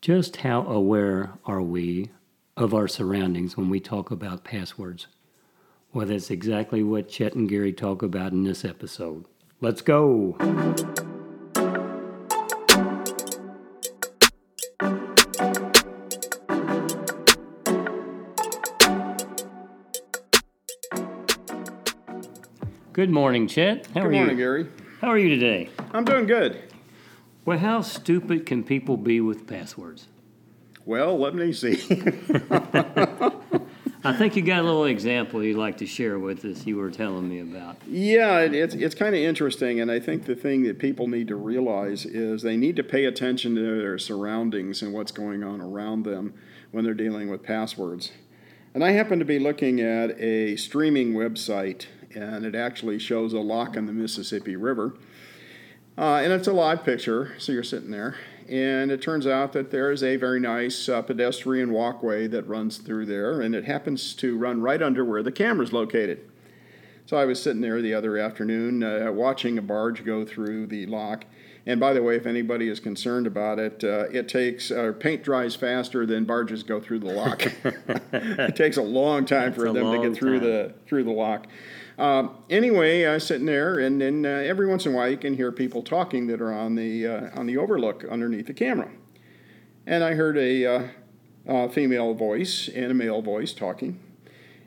Just how aware are we of our surroundings when we talk about passwords? Well, that's exactly what Chet and Gary talk about in this episode. Let's go! Good morning, Chet. How Good are morning, you? Gary. How are you today? I'm doing good. Well, how stupid can people be with passwords? Well, let me see. I think you got a little example you'd like to share with us. You were telling me about. yeah, it, it's it's kind of interesting, and I think the thing that people need to realize is they need to pay attention to their surroundings and what's going on around them when they're dealing with passwords. And I happen to be looking at a streaming website, and it actually shows a lock in the Mississippi River. Uh, and it's a live picture, so you're sitting there. And it turns out that there is a very nice uh, pedestrian walkway that runs through there, and it happens to run right under where the camera's located. So I was sitting there the other afternoon uh, watching a barge go through the lock. And by the way, if anybody is concerned about it, uh, it takes uh, paint dries faster than barges go through the lock. it takes a long time for them to get through time. the through the lock. Um, anyway, I was sitting there, and then uh, every once in a while you can hear people talking that are on the uh, on the overlook underneath the camera. And I heard a uh, uh, female voice and a male voice talking.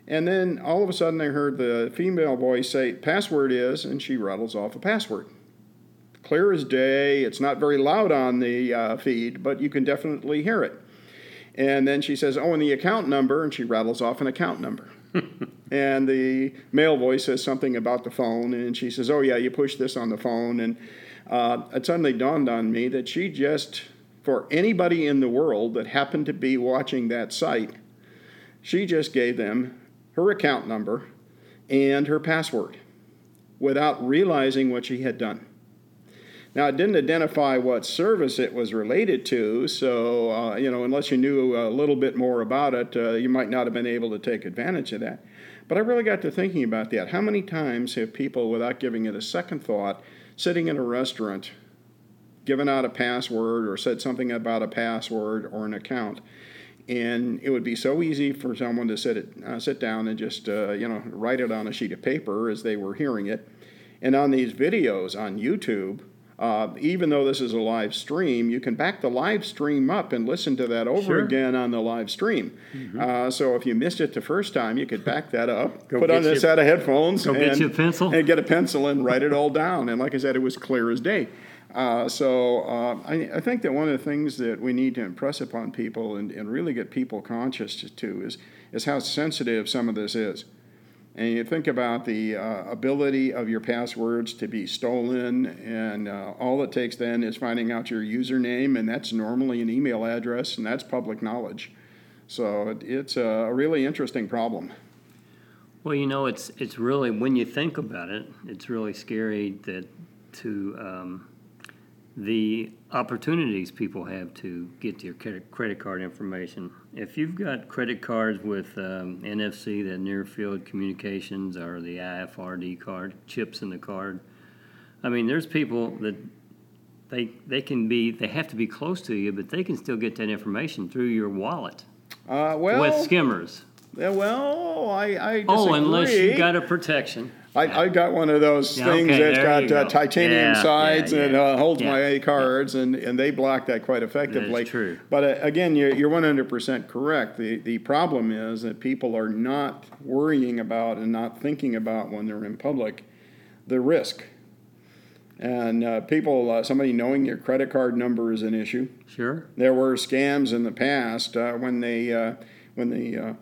And then all of a sudden I heard the female voice say, Password is, and she rattles off a password. Clear as day. It's not very loud on the uh, feed, but you can definitely hear it. And then she says, Oh, and the account number, and she rattles off an account number. and the male voice says something about the phone, and she says, Oh, yeah, you push this on the phone. And uh, it suddenly dawned on me that she just, for anybody in the world that happened to be watching that site, she just gave them her account number and her password without realizing what she had done. Now, it didn't identify what service it was related to, so, uh, you know, unless you knew a little bit more about it, uh, you might not have been able to take advantage of that. But I really got to thinking about that. How many times have people, without giving it a second thought, sitting in a restaurant, given out a password or said something about a password or an account? And it would be so easy for someone to sit, it, uh, sit down and just, uh, you know, write it on a sheet of paper as they were hearing it. And on these videos on YouTube, uh, even though this is a live stream, you can back the live stream up and listen to that over Sure. again on the live stream. Uh, so if you missed it the first time, you could back that up, put on a set of headphones, go and, get you a pencil. and get a pencil and write it all down. And like I said, it was clear as day. Uh, so uh, I, I think that one of the things that we need to impress upon people and, and really get people conscious to is is how sensitive some of this is. And you think about the uh, ability of your passwords to be stolen, and uh, all it takes then is finding out your username, and that's normally an email address, and that's public knowledge. So it, it's a really interesting problem. Well, you know, it's it's really when you think about it, it's really scary that to um, the opportunities people have to get your credit, credit card information. If you've got credit cards with um, NFC, that near field communications, or the IFRD card, chips in the card, I mean, there's people that they they can be they have to be close to you, but they can still get that information through your wallet Uh, well, with skimmers. yeah, well, I, I disagree. Oh, unless you've got a protection. I, I got one of those Yeah, things okay, that's got uh, titanium Yeah, sides yeah, and uh, holds my cards, and, and they block that quite effectively. true. But uh, again, you're, you're 100% correct. The, the problem is that people are not worrying about and not thinking about when they're in public the risk. And uh, people, uh, somebody knowing your credit card number is an issue. Sure. There were scams in the past uh, when they uh, when the uh,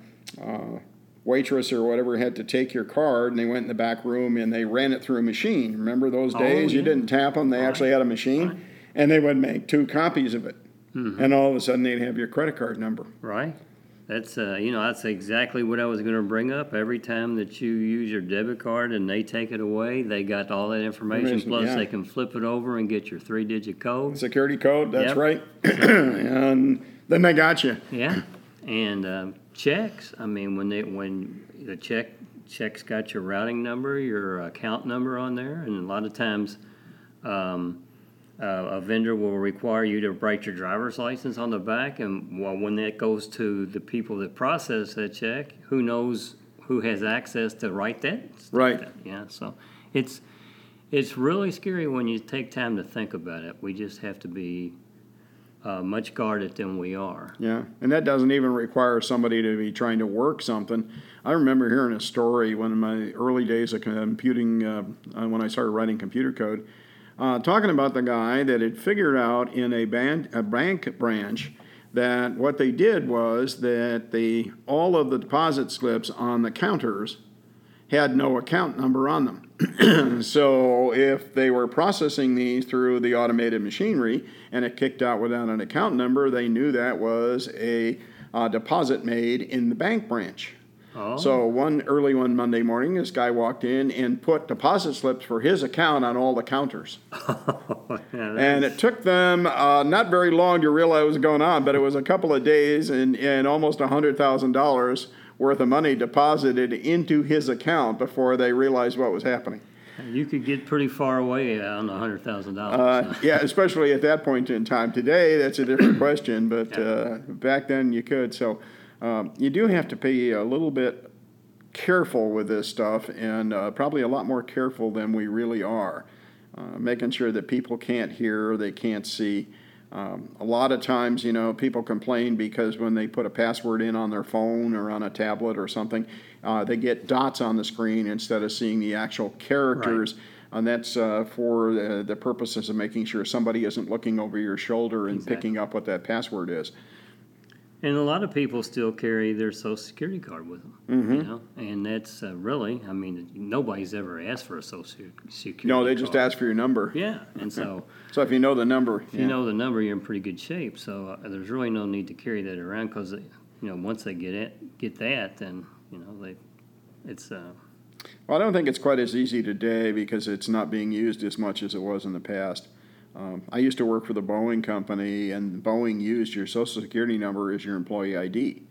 uh, waitress or whatever had to take your card and they went in the back room and they ran it through a machine. Remember those Oh, days? You didn't tap them; they actually had a machine, and they would make two copies of it. Mm-hmm. And all of a sudden, they'd have your credit card number. Right. That's uh, you know that's exactly what I was going to bring up. Every time that you use your debit card and they take it away, they got all that information. Information, Plus, yeah. they can flip it over and get your three-digit code. Security code. That's Yep. right. and then they got you. Yeah, and um, checks. I mean, when they when the check check's got your routing number, your account number on there, and a lot of times, um, uh, a vendor will require you to write your driver's license on the back, and well, when that goes to the people that process that check, who knows who has access to write that? Right. down? Yeah, so it's it's really scary when you take time to think about it. We just have to be uh, much guarded than we are. Yeah, and that doesn't even require somebody to be trying to work something. I remember hearing a story one of my early days of computing, uh, uh, when I started writing computer code, uh, talking about the guy that had figured out in a, a bank branch that what they did was that they all of the deposit slips on the counters had no account number on them. so if they were processing these through the automated machinery and it kicked out without an account number, they knew that was a uh, deposit made in the bank branch. Oh, So one early one Monday morning, this guy walked in and put deposit slips for his account on all the counters. yeah, that- And it took them uh, not very long to realize what was going on, but it was a couple of days and, and almost $100,000 worth of money deposited into his account before they realized what was happening. you could get pretty far away on a hundred thousand Uh, dollars. yeah, especially at that point in time. Today, that's a different question, but uh, back then you could. So um, you do have to be a little bit careful with this stuff, and uh, probably a lot more careful than we really are. Uh, making sure that people can't hear, they can't see. Um, a lot of times, you know, people complain because when they put a password in on their phone or on a tablet or something, uh, they get dots on the screen instead of seeing the actual characters. And that's uh, for the, the purposes of making sure somebody isn't looking over your shoulder and Exactly. picking up what that password is. And a lot of people still carry their social security card with them, Mm-hmm. you know, and that's uh, really, I mean, nobody's ever asked for a social security. No, they just ask for your number. Yeah, and so So if you know the number, if you know the number, you're in pretty good shape. So uh, there's really no need to carry that around because, you know, once they get it, get that, then you know they, it's uh, Well, I don't think it's quite as easy today because it's not being used as much as it was in the past. Um, I used to work for the Boeing company, and Boeing used your social security number as your employee ID,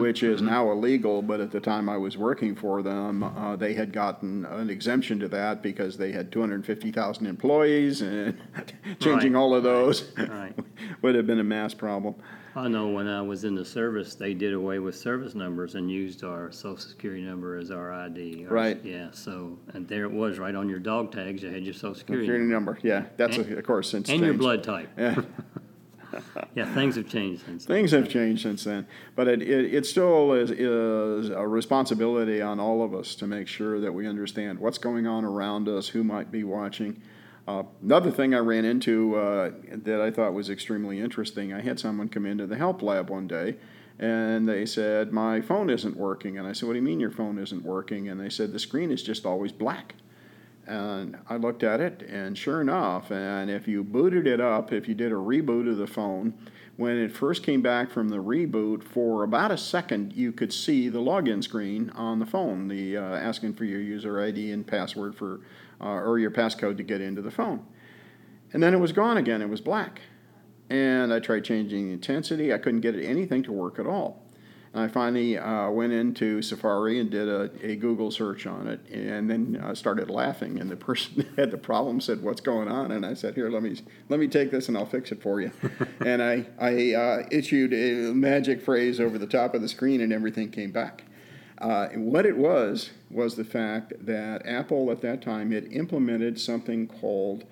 which is now illegal. But at the time I was working for them, uh, they had gotten an exemption to that because they had 250,000 employees, and changing Right, all of those right. would have been a mass problem. I know when I was in the service, they did away with service numbers and used our social security number as our ID. Or- Right. Yeah. So and there it was, right on your dog tags. You had your social security, Security number. number, yeah, that's And- of course since and your blood type. Yeah. Yeah, things have changed since. then. Things have changed since then, but it, it, it still is, is a responsibility on all of us to make sure that we understand what's going on around us, who might be watching. Uh, another thing I ran into uh, that I thought was extremely interesting, I had someone come into the help lab one day and they said, My phone isn't working. And I said, What do you mean your phone isn't working? And they said, The screen is just always black. And I looked at it, and sure enough, and if you booted it up, if you did a reboot of the phone, when it first came back from the reboot, for about a second, you could see the login screen on the phone, the uh, asking for your user ID and password for, uh, or your passcode to get into the phone. And then it was gone again. It was black. And I tried changing the intensity. I couldn't get anything to work at all. And I finally uh, went into Safari and did a, a Google search on it, and then uh, started laughing. And the person that had the problem said, "What's going on?" And I said, "Here, let me let me take this, and I'll fix it for you." and I I uh, issued a magic phrase over the top of the screen, and everything came back. Uh, what it was was the fact that Apple at that time had implemented something called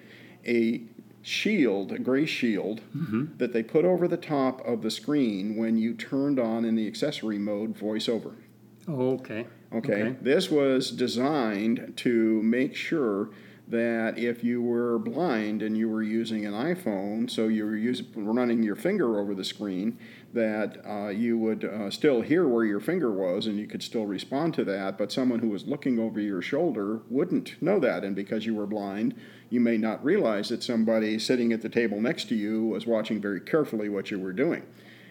a shield, a gray shield, mm-hmm. that they put over the top of the screen when you turned on in the accessory mode voiceover. Oh, okay. Okay. This was designed to make sure that if you were blind and you were using an iPhone, so you were using, running your finger over the screen, that uh, you would uh, still hear where your finger was and you could still respond to that, but someone who was looking over your shoulder wouldn't know that. And because you were blind, you may not realize that somebody sitting at the table next to you was watching very carefully what you were doing.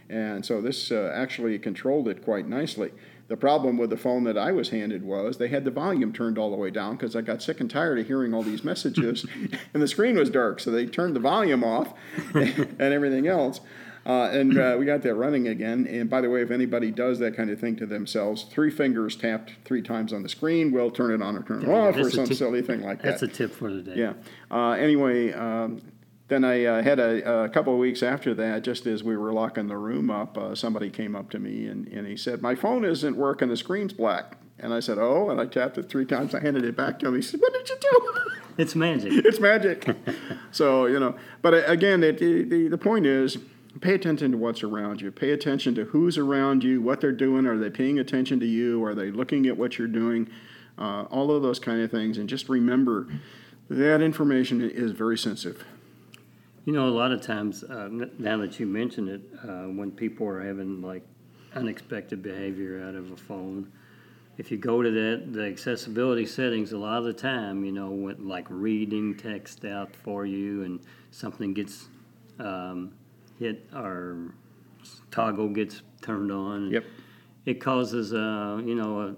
And so this uh, actually controlled it quite nicely. The problem with the phone that I was handed was they had the volume turned all the way down because I got sick and tired of hearing all these messages, and the screen was dark, so they turned the volume off and everything else. Uh, and uh, we got that running again. And by the way, if anybody does that kind of thing to themselves, three fingers tapped three times on the screen will turn it on or turn it Yeah, off or some silly thing like that. That's a tip for the day. Yeah. Uh, anyway, um, then I uh, had a, a couple of weeks after that, just as we were locking the room up, uh, somebody came up to me and, and he said, My phone isn't working, the screen's black. And I said, Oh, and I tapped it three times. I handed it back to him. He said, What did you do? It's magic. it's magic. so, you know, but uh, again, it, the, the point is pay attention to what's around you. Pay attention to who's around you, what they're doing. Are they paying attention to you? Are they looking at what you're doing? Uh, all of those kind of things. And just remember that information is very sensitive. You know, a lot of times, uh, now that you mention it, uh, when people are having like unexpected behavior out of a phone, if you go to that the accessibility settings, a lot of the time, you know, when, like reading text out for you, and something gets um, hit or toggle gets turned on. Yep. It causes, uh, you know,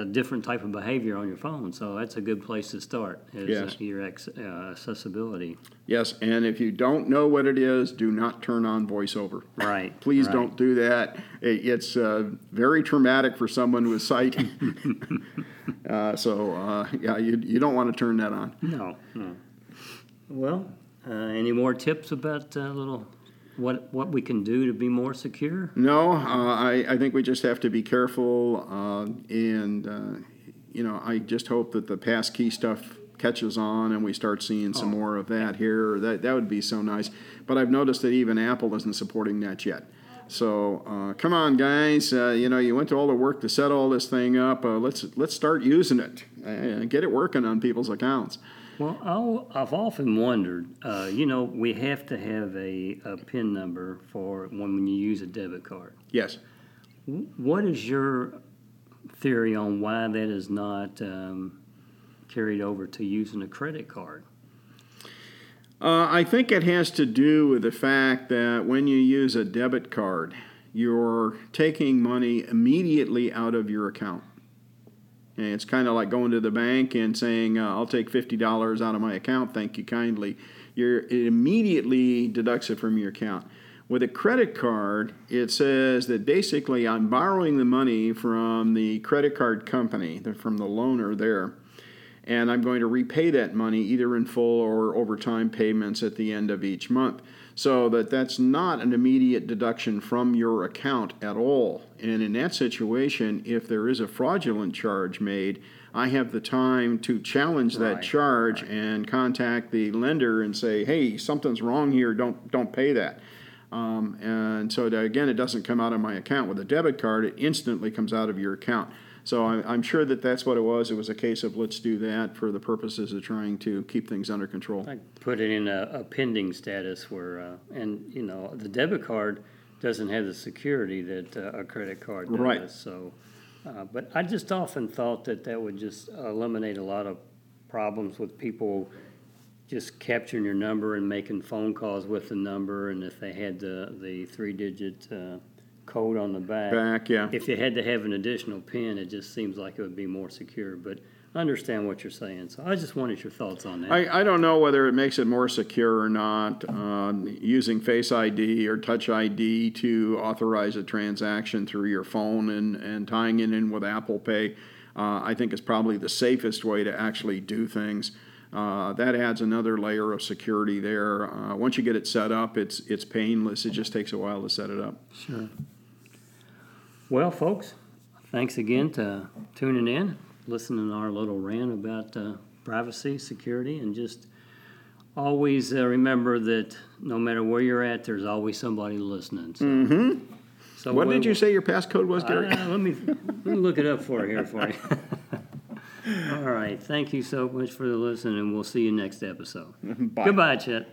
a, different type of behavior on your phone. So that's a good place to start. Is Yes. your ex, uh, accessibility. Yes, and if you don't know what it is, do not turn on voiceover. Right. Please right. don't do that. It, it's uh, very traumatic for someone with sight. uh, so, uh, yeah, you, you don't want to turn that on. No, no. Well, uh, any more tips about uh, little what what we can do to be more secure? No, uh, I, I think we just have to be careful, uh, and uh, you know, I just hope that the passkey stuff catches on and we start seeing some Oh. more of that here. That that would be so nice. But I've noticed that even Apple isn't supporting that yet. So uh, come on, guys! Uh, you know, you went to all the work to set all this thing up. Uh, let's let's start using it and get it working on people's accounts. Well, I'll, I've often wondered. Uh, you know, we have to have a, a PIN number for when, when you use a debit card. Yes. What is your theory on why that is not um, carried over to using a credit card? Uh, I think it has to do with the fact that when you use a debit card, you're taking money immediately out of your account. And it's kind of like going to the bank and saying, uh, I'll take $50 out of my account, thank you kindly. You're, it immediately deducts it from your account. With a credit card, it says that basically I'm borrowing the money from the credit card company, from the loaner there and I'm going to repay that money either in full or over time payments at the end of each month. So that that's not an immediate deduction from your account at all. And in that situation, if there is a fraudulent charge made, I have the time to challenge that Right, charge and contact the lender and say, "Hey, something's wrong here. Don't don't pay that." Um, and so that, again, it doesn't come out of my account. With a debit card, it instantly comes out of your account. So I'm, I'm sure that that's what it was. It was a case of let's do that for the purposes of trying to keep things under control. Like put it in a, a pending status where, uh, and you know, the debit card doesn't have the security that uh, a credit card does. Right. So, uh, but I just often thought that that would just eliminate a lot of problems with people just capturing your number and making phone calls with the number, and if they had the the three digit uh, code on the back. Back, yeah. If you had to have an additional pin, it just seems like it would be more secure. But I understand what you're saying, so I just wanted your thoughts on that. I, I don't know whether it makes it more secure or not, uh, using Face ID or Touch ID to authorize a transaction through your phone and, and tying it in with Apple Pay. Uh, I think is probably the safest way to actually do things. Uh, that adds another layer of security there. Uh, once you get it set up, it's it's painless. It just takes a while to set it up. Sure. Well, folks, thanks again to tuning in, listening to our little rant about uh, privacy, security, and just always uh, remember that no matter where you're at, there's always somebody listening. So, mm-hmm. so What did you say your passcode was, Gary? Uh, let me let me look it up for here for you. All right. Thank you so much for the listening, and we'll see you next episode. Bye. Goodbye, Chet.